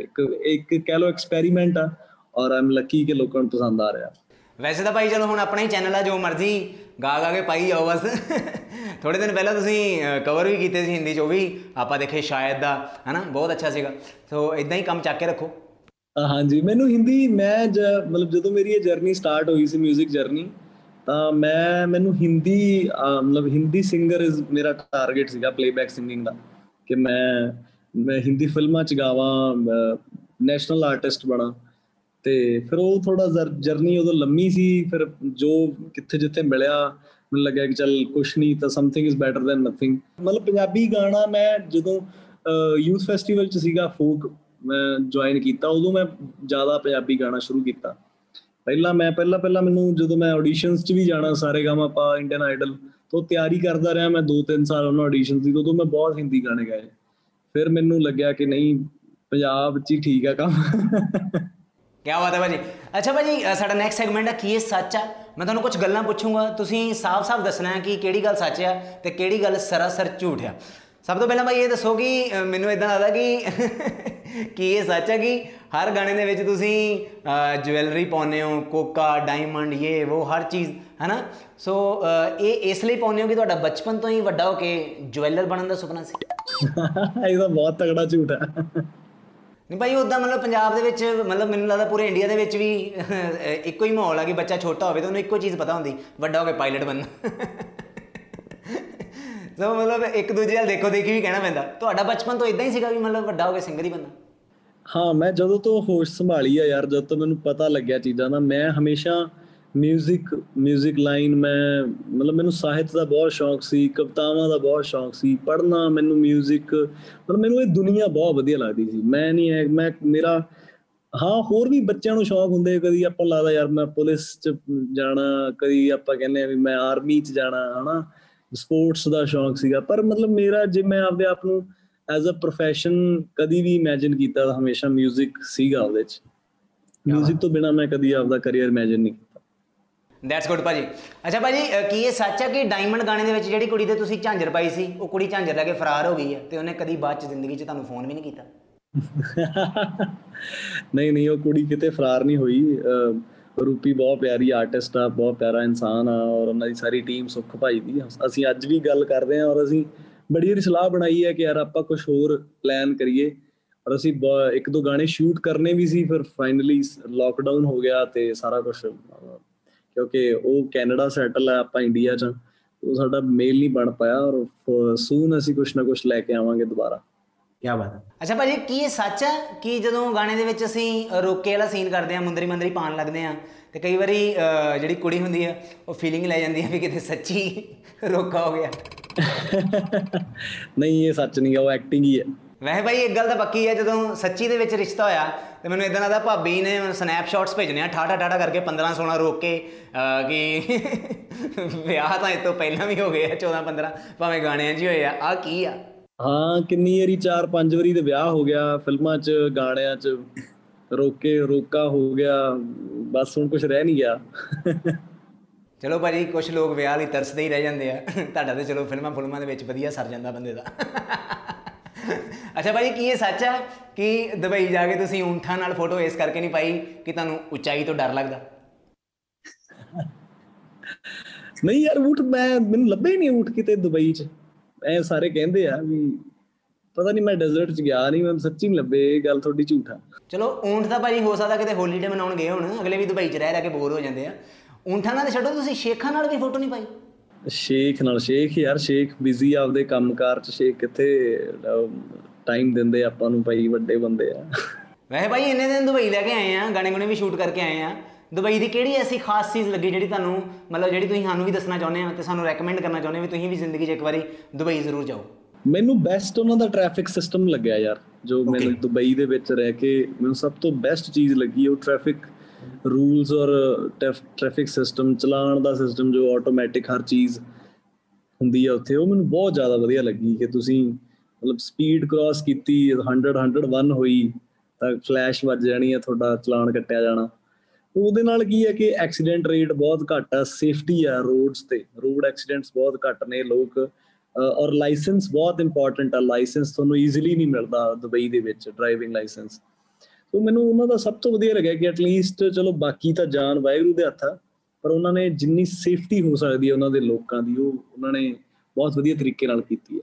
ਇੱਕ ਇੱਕ ਕਹਿ ਲਓ ਐਕਸਪੈਰੀਮੈਂਟ ਆ ਔਰ ਆਮ ਲੱਕੀ ਕਿ ਲੋਕਾਂ ਨੂੰ ਪਸੰਦ ਆ ਰਿਹਾ। ਵੈਸੇ ਤਾਂ ਭਾਈ ਚਲੋ ਹੁਣ ਆਪਣਾ ਹੀ ਚੈਨਲ ਆ ਜੋ ਮਰਜ਼ੀ ਗਾ ਗਾ ਕੇ ਪਾਈ ਜਾਓ ਬਸ। ਥੋੜੇ ਦਿਨ ਪਹਿਲਾਂ ਤੁਸੀਂ ਕਵਰ ਵੀ ਕੀਤੇ ਸੀ ਹਿੰਦੀ ਚ ਉਹ ਵੀ ਆਪਾਂ ਦੇਖੇ ਸ਼ਾਇਦ ਦਾ ਹਨਾ? ਬਹੁਤ ਅੱਛਾ ਸੀਗਾ। ਸੋ ਇਦਾਂ ਹੀ ਕੰਮ ਚੱਕ ਕੇ ਰੱਖੋ। ਹਾਂਜੀ। ਮੈਨੂੰ ਹਿੰਦੀ ਮੈਂ ਮਤਲਬ ਜਦੋਂ ਮੇਰੀ ਇਹ ਜਰਨੀ ਸਟਾਰਟ ਹੋਈ ਸੀ 뮤직 ਜਰਨੀ ਤਾਂ ਮੈਂ ਮੈਨੂੰ ਹਿੰਦੀ ਅ, ਮਤਲਬ ਹਿੰਦੀ ਸਿੰਗਰ ਇਜ਼ ਮੇਰਾ ਟਾਰਗੇਟ ਸੀਗਾ ਪਲੇਬੈਕ ਸਿੰਗਿੰਗ ਦਾ ਕਿ ਮੈਂ ਮੈਂ ਹਿੰਦੀ ਫਿਲਮਾਂ ਚ ਗਾਵਾਂ ਨੈਸ਼ਨਲ ਆਰਟਿਸਟ ਬਣਾ। ਤੇ ਫਿਰ ਉਹ ਥੋੜਾ ਜਰਨੀ ਉਦੋਂ ਲੰਮੀ ਸੀ ਫਿਰ ਜੋ ਕਿੱਥੇ ਜਿੱਥੇ ਮਿਲਿਆ ਮੈਨੂੰ ਲੱਗਿਆ ਕਿ ਚੱਲ ਕੁਛ ਨਹੀਂ ਤਾਂ something is better than nothing ਮਤਲਬ ਪੰਜਾਬੀ ਗਾਣਾ ਮੈਂ ਜਦੋਂ ਯੂਥ ਫੈਸਟੀਵਲ ਚ ਸੀਗਾ ਫੋਕ ਮੈਂ ਜੁਆਇਨ ਕੀਤਾ ਉਦੋਂ ਮੈਂ ਜ਼ਿਆਦਾ ਪੰਜਾਬੀ ਗਾਣਾ ਸ਼ੁਰੂ ਕੀਤਾ। ਪਹਿਲਾਂ ਮੈਂ ਪਹਿਲਾਂ ਪਹਿਲਾਂ ਮੈਨੂੰ ਜਦੋਂ ਮੈਂ ਆਡੀਸ਼ਨਸ 'ਚ ਵੀ ਜਾਣਾ ਸਾਰੇ ਗਾਮਾ ਪਾ ਇੰਡੀਅਨ ਆਈਡਲ ਤੋਂ ਤਿਆਰੀ ਕਰਦਾ ਰਿਹਾ ਮੈਂ 2-3 ਸਾਲ ਉਹਨਾਂ ਆਡੀਸ਼ਨਸ ਦੀ ਉਦੋਂ ਮੈਂ ਬਹੁਤ ਹਿੰਦੀ ਗਾਣੇ ਗਾਏ। ਫਿਰ ਮੈਨੂੰ ਲੱਗਿਆ ਕਿ ਨਹੀਂ ਪੰਜਾਬ 'ਚ ਹੀ ਠੀਕ ਆ ਕੰਮ। ਕੀ ਬਾਤ ਹੈ ਭਾਜੀ। ਅੱਛਾ ਭਾਜੀ ਅ, ਸਾਡਾ ਨੈਕਸਟ ਸੈਗਮੈਂਟ ਹੈ ਕੀ ਇਹ ਸੱਚ ਆ? ਮੈਂ ਤੁਹਾਨੂੰ ਕੁਝ ਗੱਲਾਂ ਪੁੱਛੂੰਗਾ। ਤੁਸੀਂ ਸਾਫ਼-ਸਾਫ਼ ਦੱਸਣਾ ਹੈ ਕਿ ਕਿਹੜੀ ਗੱਲ ਸੱਚ ਆ ਤੇ ਕਿਹੜੀ ਗੱਲ ਸਰਾਸਰ ਝੂਠ ਆ। ਸਭ ਤੋਂ ਪਹਿਲਾਂ ਭਾਈ ਇਹ ਦੱਸੋ ਕਿ ਅ, ਮੈਨੂੰ ਇਦਾਂ ਲੱਗਦਾ ਕਿ ਕੀ ਇਹ ਸੱਚ ਹੈ ਕਿ ਹਰ ਗਾਣੇ ਦੇ ਵਿੱਚ ਤੁਸੀਂ ਜੁਐਲਰੀ ਪਾਉਂਦੇ ਹੋ ਕੋਕਾ ਡਾਇਮੰਡ ਇਹ ਉਹ ਹਰ ਚੀਜ਼ ਹੈਨਾ? ਸੋ ਇਹ ਇਸ ਲਈ ਪਾਉਂਦੇ ਹੋ ਕਿ ਤੁਹਾਡਾ ਬਚਪਨ ਤੋਂ ਹੀ ਵੱਡਾ ਹੋ ਕੇ ਜੁਐਲਰ ਬਣਨ ਦਾ ਸੁਪਨਾ ਸੀ? ਇਹ ਤਾਂ ਬਹੁਤ ਤਗੜਾ ਝੂਠ ਹੈ। ਨਹੀਂ ਭਾਈ ਉਦਾਂ ਮਤਲਬ ਪੰਜਾਬ ਦੇ ਵਿੱਚ ਮਤਲਬ ਮੈਨੂੰ ਲੱਗਦਾ ਪੂਰੇ ਇੰਡੀਆ ਦੇ ਵਿੱਚ ਵੀ ਇੱਕੋ ਹੀ ਮਾਹੌਲ ਆ ਕਿ ਬੱਚਾ ਛੋਟਾ ਹੋਵੇ ਤਾਂ ਉਹਨੂੰ ਇੱਕੋ ਚੀਜ਼ ਪਤਾ ਹੁੰਦੀ ਵੱਡਾ ਹੋ ਕੇ ਪਾਇਲਟ ਬਣਨਾ। ਸੋ ਮਤਲਬ ਇੱਕ ਦੂਜੇ ਨਾਲ ਦੇਖੋ ਦੇਖੀ ਵੀ ਕਹਿਣਾ ਪੈਂਦਾ। ਤੁਹਾਡਾ ਬਚਪਨ ਤੋਂ ਇਦਾਂ ਹੀ ਸੀਗਾ ਵੀ ਮਤਲਬ ਵੱਡਾ ਹੋ ਕੇ ਸਿੰਗਰ ਹੀ ਬਣਨਾ। ਹਾਂ ਮੈਂ ਜਦੋਂ ਤੋਂ ਹੋਸ਼ ਸੰਭਾਲੀ ਆ ਯਾਰ ਜਦੋਂ ਤੋਂ ਮੈਨੂੰ ਪਤਾ ਲੱਗਿਆ ਚੀਜ਼ਾਂ ਦਾ ਮੈਂ ਹਮੇਸ਼ਾ 뮤직 뮤직 ਲਾਈਨ ਮੈਂ ਮਤਲਬ ਮੈਨੂੰ ਸਾਹਿਤ ਦਾ ਬਹੁਤ ਸ਼ੌਂਕ ਸੀ ਕਵਿਤਾਵਾਂ ਦਾ ਬਹੁਤ ਸ਼ੌਂਕ ਸੀ ਪੜ੍ਹਨਾ ਮੈਨੂੰ 뮤직 ਮਤਲਬ ਮੈਨੂੰ ਇਹ ਦੁਨੀਆ ਬਹੁਤ ਵਧੀਆ ਲੱਗਦੀ ਸੀ ਮੈਂ ਨਹੀਂ ਹੈ ਮੈਂ ਮੇਰਾ ਹਾਂ ਹੋਰ ਵੀ ਬੱਚਿਆਂ ਨੂੰ ਸ਼ੌਂਕ ਹੁੰਦੇ ਕਦੀ ਆਪਾਂ ਨੂੰ ਲੱਗਦਾ ਯਾਰ ਮੈਂ ਪੁਲਿਸ ਚ ਜਾਣਾ ਕਦੀ ਆਪਾਂ ਕਹਿੰਦੇ ਆ ਵੀ ਮੈਂ ਆਰਮੀ ਚ ਜਾਣਾ ਹਨਾ ਸਪੋਰਟਸ ਦਾ ਸ਼ੌਂਕ ਸੀਗਾ ਪਰ ਮਤਲਬ ਮੇਰਾ ਜੇ ਮੈਂ ਆਪਦੇ ਆਪ ਨੂੰ ਐਜ਼ ਅ profession ਕਦੀ ਵੀ ਇਮੇਜਿਨ ਕੀਤਾ ਤਾਂ ਹਮੇਸ਼ਾ 뮤직 ਸੀਗਾ ਉਹਦੇ ਚ 뮤직 ਤੋਂ ਬਿਨਾ ਮੈਂ ਕਦੀ ਆਪਦਾ ਕੈਰੀਅਰ ਇਮੇਜਿਨ ਨਹੀਂ ਕੀਤਾ ਦੈਟਸ ਗੁੱਡ ਭਾਜੀ ਅੱਛਾ ਭਾਜੀ ਅਹ, ਕੀ ਇਹ ਸੱਚ ਹੈ ਕਿ ਡਾਇਮੰਡ ਗਾਣੇ ਦੇ ਵਿੱਚ ਜਿਹੜੀ ਕੁੜੀ ਤੇ ਤੁਸੀਂ ਝਾਂਜਰ ਪਾਈ ਸੀ ਉਹ ਕੁੜੀ ਝਾਂਜਰ ਲੈ ਕੇ ਫਰਾਰ ਹੋ ਗਈ ਹੈ ਤੇ ਉਹਨੇ ਕਦੀ ਬਾਅਦ ਚ ਜ਼ਿੰਦਗੀ 'ਚ ਤੁਹਾਨੂੰ ਫੋਨ ਵੀ ਨਹੀਂ ਕੀਤਾ ਨਹੀਂ ਨਹੀਂ ਉਹ ਕੁੜੀ ਕਿਤੇ ਫਰਾਰ ਨਹੀਂ ਹੋਈ ਅਹ ਰੂਪੀ ਬਹੁਤ ਪਿਆਰੀ ਆਰਟਿਸਟ ਆ ਬਹੁਤ ਪਿਆਰਾ ਇਨਸਾਨ ਆ ਔਰ ਉਹਨਾਂ ਦੀ ਸਾਰੀ ਟੀਮ ਸੁੱਖ ਭਾਈ ਦੀ ਆ। ਅਸੀਂ ਅੱਜ ਵੀ ਗੱਲ ਕਰਦੇ ਆ ਔਰ ਅਸੀਂ ਬੜੀ ਵਾਰੀ ਸਲਾਹ ਬਣਾਈ ਹੈ ਕਿ ਯਾਰ ਆਪਾਂ ਕੁਝ ਹੋਰ ਪਲਾਨ ਕਰੀਏ ਔਰ ਅਸੀਂ ਇੱਕ ਦੋ ਗਾਣੇ ਸ਼ੂਟ ਕਰਨੇ ਵੀ ਸੀ ਫਿਰ ਫਾਈਨਲੀ ਲਾਕਡਾਊਨ ਹੋ ਗਿਆ ਤੇ ਸਾਰਾ ਕੁਝ ਕਿਉਂਕਿ ਉਹ ਕੈਨੇਡਾ ਸੈਟਲ ਹੈ ਆਪਾਂ ਇੰਡੀਆ 'ਚ ਉਹ ਸਾਡਾ ਮੇਲ ਨਹੀਂ ਬਣ ਪਾਇਆ ਔਰ ਸੂਨ ਅਸੀਂ ਕੁਝ ਨਾ ਕੁਝ ਲੈ ਕੇ ਆਵਾਂਗੇ ਦੁਬਾਰਾ। ਕੀ ਬਾਤ ਹੈ। ਅੱਛਾ ਭਾਜੀ ਕੀ ਇਹ ਸੱਚ ਹੈ ਕਿ ਜਦੋਂ ਗਾਣੇ ਦੇ ਵਿੱਚ ਅਸੀਂ ਰੋਕੇ ਵਾਲਾ ਸੀਨ ਕਰਦੇ ਆ ਮੁੰਦਰੀ ਮੰਦਰੀ ਪਾਣ ਲੱਗਦੇ ਆ ਤੇ ਕਈ ਵਾਰੀ ਜਿਹੜੀ ਕੁੜੀ ਹੁੰਦੀ ਆ ਉਹ ਫੀਲਿੰਗ ਲੈ ਜਾਂਦੀ ਆ ਵੀ ਕਿਤੇ ਸੱਚੀ ਰੋਕਾ ਹੋ ਗਿਆ। ਨਹੀਂ ਇਹ ਸੱਚ ਨਹੀਂ ਹੈ ਉਹ ਐਕਟਿੰਗ ਹੀ ਹੈ। ਵੈਸੇ ਭਾਈ ਇੱਕ ਗੱਲ ਤਾਂ ਪੱਕੀ ਹੈ ਜਦੋਂ ਸੱਚੀ ਦੇ ਵਿੱਚ ਰਿਸ਼ਤਾ ਹੋਇਆ ਤੇ ਮੈਨੂੰ ਇਦਾਂ ਲੱਗਦਾ ਭਾਬੀ ਨੇ ਸਨੈਪਸ਼ਾਟਸ ਭੇਜਣੇ ਆ ਠਾਠਾ ਠਾਠਾ ਕਰਕੇ 15 16 ਰੋਕ ਕੇ ਕਿ ਵਿਆਹ ਤਾਂ ਇਹ ਤੋਂ ਪਹਿਲਾਂ ਵੀ ਹੋ ਗਏ ਆ 14 15 ਭਾਵੇਂ ਗਾਣਿਆਂ 'ਚ ਹੀ ਹੋਏ ਆ ਆ ਕੀ ਆ? ਹਾਂ ਕਿੰਨੀ ਵਾਰੀ 4-5 ਵਾਰੀ ਤੇ ਵਿਆਹ ਹੋ ਗਿਆ ਫਿਲਮਾਂ 'ਚ ਗਾਣਿਆਂ 'ਚ ਰੋਕੇ ਰੋਕਾ ਹੋ ਗਿਆ ਬਸ ਹੁਣ ਕੁਝ ਰਹਿ ਨਹੀਂ ਗਿਆ। ਚਲੋ ਭਾਜੀ ਕੁਝ ਲੋਕ ਵਿਆਹ ਲਈ ਤਰਸਦੇ ਹੀ ਰਹਿ ਜਾਂਦੇ ਆ। ਤੁਹਾਡਾ ਤੇ ਚਲੋ ਫਿਲਮਾਂ ਫੁਲਮਾਂ ਦੇ ਵਿੱਚ ਵਧੀਆ ਸਰ ਜਾਂਦਾ ਬੰਦੇ ਦਾ। ਅੱਛਾ ਭਾਜੀ ਕੀ ਇਹ ਸੱਚ ਹੈ ਕਿ ਦੁਬਈ ਜਾ ਕੇ ਤੁਸੀਂ ਊਂਠਾਂ ਨਾਲ ਫੋਟੋ ਇਸ ਕਰਕੇ ਨਹੀਂ ਪਾਈ ਕਿ ਤੁਹਾਨੂੰ ਉਚਾਈ ਤੋਂ ਡਰ ਲੱਗਦਾ? ਨਹੀਂ ਯਾਰ ਊਠ ਮੈਂ ਮੈਨੂੰ ਲੱਭੇ ਹੀ ਨਹੀਂ ਊਠ ਕਿਤੇ ਦੁਬਈ 'ਚ। ਐ ਸਾਰੇ ਕਹਿੰਦੇ ਆ ਵੀ ਪਤਾ ਨਹੀਂ ਮੈਂ ਡੈਜ਼ਰਟ 'ਚ ਗਿਆ ਨਹੀਂ ਮੈਂ ਸੱਚੀ ਨਹੀਂ ਲੱਭੇ ਇਹ ਗੱਲ ਤੁਹਾਡੀ ਝੂਠਾ। ਚਲੋ ਊਂਠ ਤਾਂ ਭਾਜੀ ਹੋ ਸਕਦਾ ਕਿਤੇ ਹੋਲੀਡੇ ਮਨਾਉਣ ਗਏ ਹੋਣ ਅਗਲੇ ਵੀ ਦੁਬਈ 'ਚ ਰਹਿ ਰਹਿ ਕੇ ਬੋਰ ਹੋ ਜਾਂਦੇ ਆ। ਊਂਠਾਂ ਨਾਲ ਛੱਡੋ ਤੁਸੀਂ ਸ਼ੇਖਾਂ ਨਾਲ ਵੀ ਫੋਟੋ ਨਹੀਂ ਪਾਈ। ਸ਼ੇਖ ਨਾਲ ਸ਼ੇਖ ਯਾਰ ਸ਼ੇਖ ਬਿਜ਼ੀ ਆਪਦੇ ਕੰਮਕਾਰ 'ਚ ਸ਼ੇਖ ਕਿੱਥੇ ਟਾਈਮ ਦਿੰਦੇ ਆਪਾਂ ਨੂੰ ਭਾਈ ਵੱਡੇ ਬੰਦੇ ਆ। ਵੈਸੇ ਭਾਈ ਇੰਨੇ ਦਿਨ ਦੁਬਈ ਲੈ ਕੇ ਆਏ ਆ ਗਾਣੇ ਗੁਣੇ ਵੀ ਸ਼ੂਟ ਕਰਕੇ ਆਏ ਆ। ਦੁਬਈ ਦੀ ਕਿਹੜੀ ਐਸੀ ਖਾਸ ਚੀਜ਼ ਲੱਗੀ ਜਿਹੜੀ ਤੁਹਾਨੂੰ ਮਤਲਬ ਜਿਹੜੀ ਤੁਸੀਂ ਸਾਨੂੰ ਵੀ ਦੱਸਣਾ ਚਾਹੁੰਦੇ ਆ ਤੇ ਸਾਨੂੰ ਰეკਮੈਂਡ ਕਰਨਾ ਚਾਹੁੰਦੇ ਆ ਵੀ ਤੁਸੀਂ ਵੀ ਜ਼ਿੰਦਗੀ 'ਚ ਇੱਕ ਵਾਰੀ ਦੁਬਈ ਜ਼ਰੂਰ ਜਾਓ। ਮੈਨੂੰ ਬੈਸਟ ਉਹਨਾਂ ਦਾ ਟ੍ਰੈਫਿਕ ਸਿਸਟਮ ਲੱਗਿਆ ਯਾਰ ਜੋ ਮੈਨੂੰ ਦੁਬਈ ਦੇ ਵਿੱਚ ਰਹਿ ਕੇ ਮੈਨੂੰ ਸਭ ਤੋਂ ਬੈਸਟ ਚੀਜ਼ ਲੱਗੀ ਉਹ ਟ੍ਰੈਫਿਕ ਰੂਲਸ ਔਰ ਟ੍ਰੈਫਿਕ ਸਿਸਟਮ ਚਲਾਉਣ ਦਾ ਸਿਸਟਮ ਜੋ ਆਟੋਮੈਟਿਕ ਹਰ ਚੀਜ਼ ਹੁੰਦੀ ਹੈ ਉੱਥੇ ਉਹ ਮੈਨੂੰ ਬਹੁਤ ਜ਼ਿਆਦਾ ਵਧੀਆ ਲੱਗੀ ਕਿ ਤੁਸੀਂ ਮਤਲਬ ਸਪੀਡ ਕ੍ਰਾਸ ਕੀਤੀ 100 101 ਹੋਈ ਤਾਂ ਫਲੈਸ਼ ਵੱਜ ਜਾਣੀ ਹੈ ਤੁਹਾਡਾ ਚਲਾਨ ਕੱਟਿਆ ਜਾਣਾ। ਉਹਦੇ ਨਾਲ ਕੀ ਹੈ ਕਿ ਐਕਸੀਡੈਂਟ ਰੇਟ ਬਹੁਤ ਘੱਟ ਆ ਸੇਫਟੀ ਆ ਰੋਡਸ ਤੇ ਰੋਡ ਐਕਸੀਡੈਂਟਸ ਬਹੁਤ ਘੱਟ ਨੇ ਲੋਕ ਅ, ਔਰ ਲਾਇਸੈਂਸ ਬਹੁਤ ਇੰਪੋਰਟੈਂਟ ਆ ਲਾਇਸੈਂਸ ਤੁਹਾਨੂੰ ਈਜ਼ੀਲੀ ਨਹੀਂ ਮਿਲਦਾ ਦੁਬਈ ਦੇ ਵਿੱਚ ਡਰਾਈਵਿੰਗ ਲਾਇਸੈਂਸ ਸੋ ਮੈਨੂੰ ਉਹਨਾਂ ਦਾ ਸਭ ਤੋਂ ਵਧੀਆ ਲੱਗਿਆ ਕਿ ਐਟਲੀਸਟ ਚਲੋ ਬਾਕੀ ਤਾਂ ਜਾਨ ਵਾਹਿਗੁਰੂ ਦੇ ਹੱਥ ਆ ਪਰ ਉਹਨਾਂ ਨੇ ਜਿੰਨੀ ਸੇਫਟੀ ਹੋ ਸਕਦੀ ਹੈ ਉਹਨਾਂ ਦੇ ਲੋਕਾਂ ਦੀ ਉਹ ਉਹਨਾਂ ਨੇ ਬਹੁਤ ਵਧੀਆ ਤਰੀਕੇ ਨਾਲ ਕੀਤੀ ਹੈ।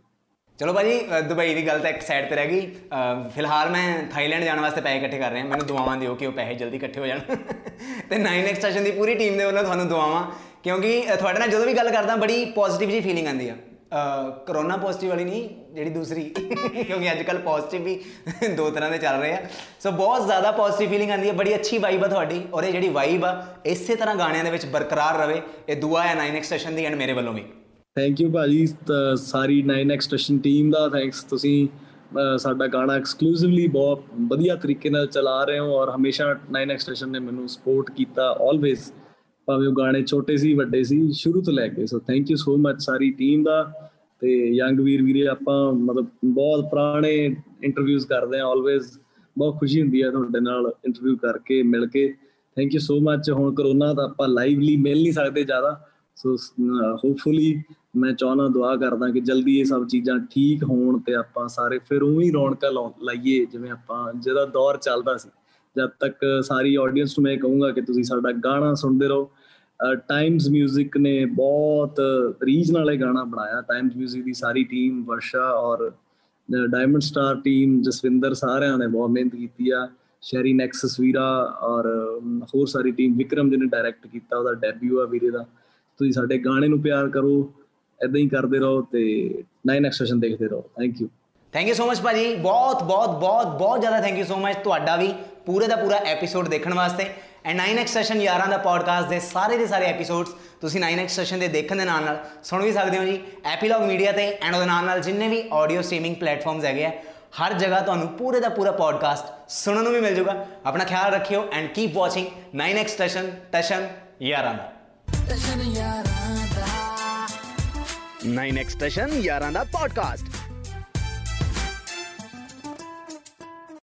ਚਲੋ ਭਾਜੀ ਅ, ਦੁਬਈ ਦੀ ਗੱਲ ਤਾਂ ਇੱਕ ਸਾਈਡ ਤੇ ਰਹਿ ਗਈ। ਅ, ਫਿਲਹਾਲ ਮੈਂ ਥਾਈਲੈਂਡ ਜਾਣ ਵਾਸਤੇ ਪੈਸੇ ਇਕੱਠੇ ਕਰ ਰਿਹਾ। ਮੈਨੂੰ ਦੁਆਵਾਂ ਦਿਓ ਕਿ ਉਹ ਪੈਸੇ ਜਲਦੀ ਇਕੱਠੇ ਹੋ ਜਾਣ। ਤੇ 9x ਸੈਸ਼ਨ ਦੀ ਪੂਰੀ ਟੀਮ ਦੇ ਵੱਲੋਂ ਤੁਹਾਨੂੰ ਦੁਆਵਾਂ। ਕਿਉਂਕਿ ਅ, ਤੁਹਾਡੇ ਨਾਲ ਜਦੋਂ ਵੀ ਗੱਲ ਕਰਦਾ ਬੜੀ ਪੋਜ਼ਿਟਿਵ ਜੀ ਫੀਲਿੰਗ ਆਉਂਦੀ ਆ। ਕਰੋਨਾ ਪੋਜ਼ਿਟਿਵ ਵਾਲੀ ਨਹੀਂ ਜਿਹੜੀ ਦੂਸਰੀ। ਕਿਉਂਕਿ ਅੱਜ ਕੱਲ ਪੋਜ਼ਿਟਿਵ ਵੀ ਦੋ ਤਰ੍ਹਾਂ ਦੇ ਚੱਲ ਰਹੇ ਆ। ਸੋ ਬਹੁਤ ਜ਼ਿਆਦਾ ਪੋਜ਼ਿਟਿਵ ਫੀਲਿੰਗ ਆਉਂਦੀ ਹੈ ਬੜੀ ਅੱਛੀ ਵਾਈਬ ਆ ਤੁਹਾਡੀ। ਔਰ ਇਹ ਜਿਹੜੀ ਵਾਈਬ ਆ ਇਸੇ ਤਰ੍ਹਾਂ ਗਾਣਿਆਂ ਦੇ ਵਿੱਚ ਬਰਕਰਾਰ ਰਵੇ। ਇਹ ਦੁਆ ਹੈ 9x ਸੈਸ਼ਨ ਦੀ ਐਂਡ ਮੇਰੇ ਵੱਲੋਂ ਵੀ। ਥੈਂਕ ਯੂ ਭਾਜੀ ਤਾਂ ਸਾਰੀ 9x ਸਟੇਸ਼ਨ ਟੀਮ ਦਾ ਥੈਂਕਸ ਤੁਸੀਂ ਅਹ, ਸਾਡਾ ਗਾਣਾ ਐਕਸਕਲੂਸਿਵਲੀ ਬਹੁਤ ਵਧੀਆ ਤਰੀਕੇ ਨਾਲ ਚਲਾ ਰਹੇ ਹੋ ਔਰ ਹਮੇਸ਼ਾ 9x ਸਟੇਸ਼ਨ ਨੇ ਮੈਨੂੰ ਸਪੋਰਟ ਕੀਤਾ ਆਲਵੇਜ਼ ਭਾਵੇਂ ਉਹ ਗਾਣੇ ਛੋਟੇ ਸੀ, ਵੱਡੇ ਸੀ, ਸ਼ੁਰੂ ਤੋਂ ਲੈ ਕੇ। So thank you so much sorry team ਦਾ। ਤੇ ਯੰਗ ਵੀਰ ਵੀਰੇ, ਆਪਾਂ ਮਤਲਬ ਬਹੁਤ ਪੁਰਾਣੇ ਇੰਟਰਵਿਊਜ਼ ਕਰਦੇ ਆ ਆਲਵੇਜ਼ ਬਹੁਤ ਖੁਸ਼ੀ ਹੁੰਦੀ ਹੈ ਤੁਹਾਡੇ ਨਾਲ ਇੰਟਰਵਿਊ ਕਰਕੇ, ਮਿਲ ਕੇ। ਥੈਂਕ ਯੂ ਸੋ ਮੱਚ ਹੁਣ ਕਰੋਨਾ ਤਾਂ ਆਪਾਂ ਲਾਈਵਲੀ ਮਿਲ ਨਹੀਂ ਸਕਦੇ ਜ਼ਿਆਦਾ। ਸੋ ਹੋਪਫੁਲੀ ਮੈਂ ਚਾਹਨਾ ਦੁਆ ਕਰਦਾ ਕਿ ਜਲਦੀ ਇਹ ਸਭ ਚੀਜ਼ਾਂ ਠੀਕ ਹੋਣ ਤੇ ਆਪਾਂ ਸਾਰੇ ਫਿਰ ਉਵੇਂ ਹੀ ਰੌਣਕਾਂ ਲਾਉ- ਲਾਈਏ, ਜਿਵੇਂ ਆਪਾਂ ਜਿਹਦਾ ਦੌਰ ਚੱਲਦਾ ਸੀ। ਜਦ ਤੱਕ ਸਾਰੀ ਆਡੀਅנס ਨੂੰ ਮੈਂ ਇਹ ਕਹੂੰਗਾ ਕਿ ਤੁਸੀਂ ਸਾਡਾ ਗਾਣਾ ਸੁਣਦੇ ਰਹੋ। ਟਾਈਮਸ 뮤직 ਨੇ ਬਹੁਤ ਰੀਜਨ ਵਾਲੇ ਗਾਣਾ ਬਣਾਇਆ ਟਾਈਮਸ 뮤직 ਦੀ ਸਾਰੀ ਟੀਮ ਵਰਸ਼ਾ ਔਰ ਡਾਇਮੰਡ ਸਟਾਰ ਟੀਮ ਜਸਵਿੰਦਰ ਸਾਰਿਆਂ ਨੇ ਬਹੁਤ ਮਿਹਨਤ ਕੀਤੀ ਆ ਸ਼ੈਰੀ ਨੈਕਸਸ ਵੀਰਾ ਔਰ ਅਮ, ਹੋਰ ਸਾਰੀ ਟੀਮ ਵਿਕਰਮ ਜਿਹਨੇ ਡਾਇਰੈਕਟ ਕੀਤਾ ਉਹਦਾ ਡੈਬਿਊ ਆ ਵੀਰੇ ਦਾ ਤੁਸੀਂ ਸਾਡੇ ਗਾਣੇ ਨੂੰ ਪਿਆਰ ਕਰੋ ਐਦਾਂ ਹੀ ਕਰਦੇ ਰਹੋ ਤੇ 9 ਐਕਸਟ੍ਰੈਸ਼ਨ ਦੇਖਦੇ ਰਹੋ thank you thank you so much ਭਾਜੀ ਬਹੁਤ ਬਹੁਤ ਬਹੁਤ ਬਹੁਤ ਜ਼ਿਆਦਾ ਥੈਂਕ ਯੂ ਸੋ ਮਚ ਤੁਹਾਡਾ ਵੀ ਪੂਰੇ ਦਾ ਪੂਰਾ ਐਪੀਸੋਡ ਦੇਖਣ ਵਾਸਤੇ ਐਂਡ 9x ਸੈਸ਼ਨ ਯਾਰਾਂ ਦਾ ਪੋਡਕਾਸਟ ਦੇ ਸਾਰੇ ਦੇ ਸਾਰੇ ਐਪੀਸੋਡਸ ਤੁਸੀਂ 9x ਸੈਸ਼ਨ ਦੇ ਦੇਖਣ ਦੇ ਨਾਲ ਨਾਲ ਸੁਣ ਵੀ ਸਕਦੇ ਹੋ ਜੀ। ਐਪੀਲੌਗ ਮੀਡੀਆ ਤੇ ਐਂਡ ਉਹਦੇ ਨਾਲ ਨਾਲ ਜਿੰਨੇ ਵੀ ਆਡੀਓ ਸਟ੍ਰੀਮਿੰਗ ਪਲੇਟਫਾਰਮਸ ਹੈਗੇ ਆ ਹਰ ਜਗ੍ਹਾ ਤੁਹਾਨੂੰ ਪੂਰੇ ਦਾ ਪੂਰਾ ਪੋਡਕਾਸਟ ਸੁਣਨ ਨੂੰ ਵੀ ਮਿਲ ਜਾਊਗਾ ਆਪਣਾ ਖਿਆਲ ਰੱਖਿਓ and keep watching 9x session tension ਯਾਰਾਂ ਦਾ। 9x ਸਟੇਸ਼ਨ ਯਾਰਾਂ ਦਾ ਪੋਡਕਾਸਟ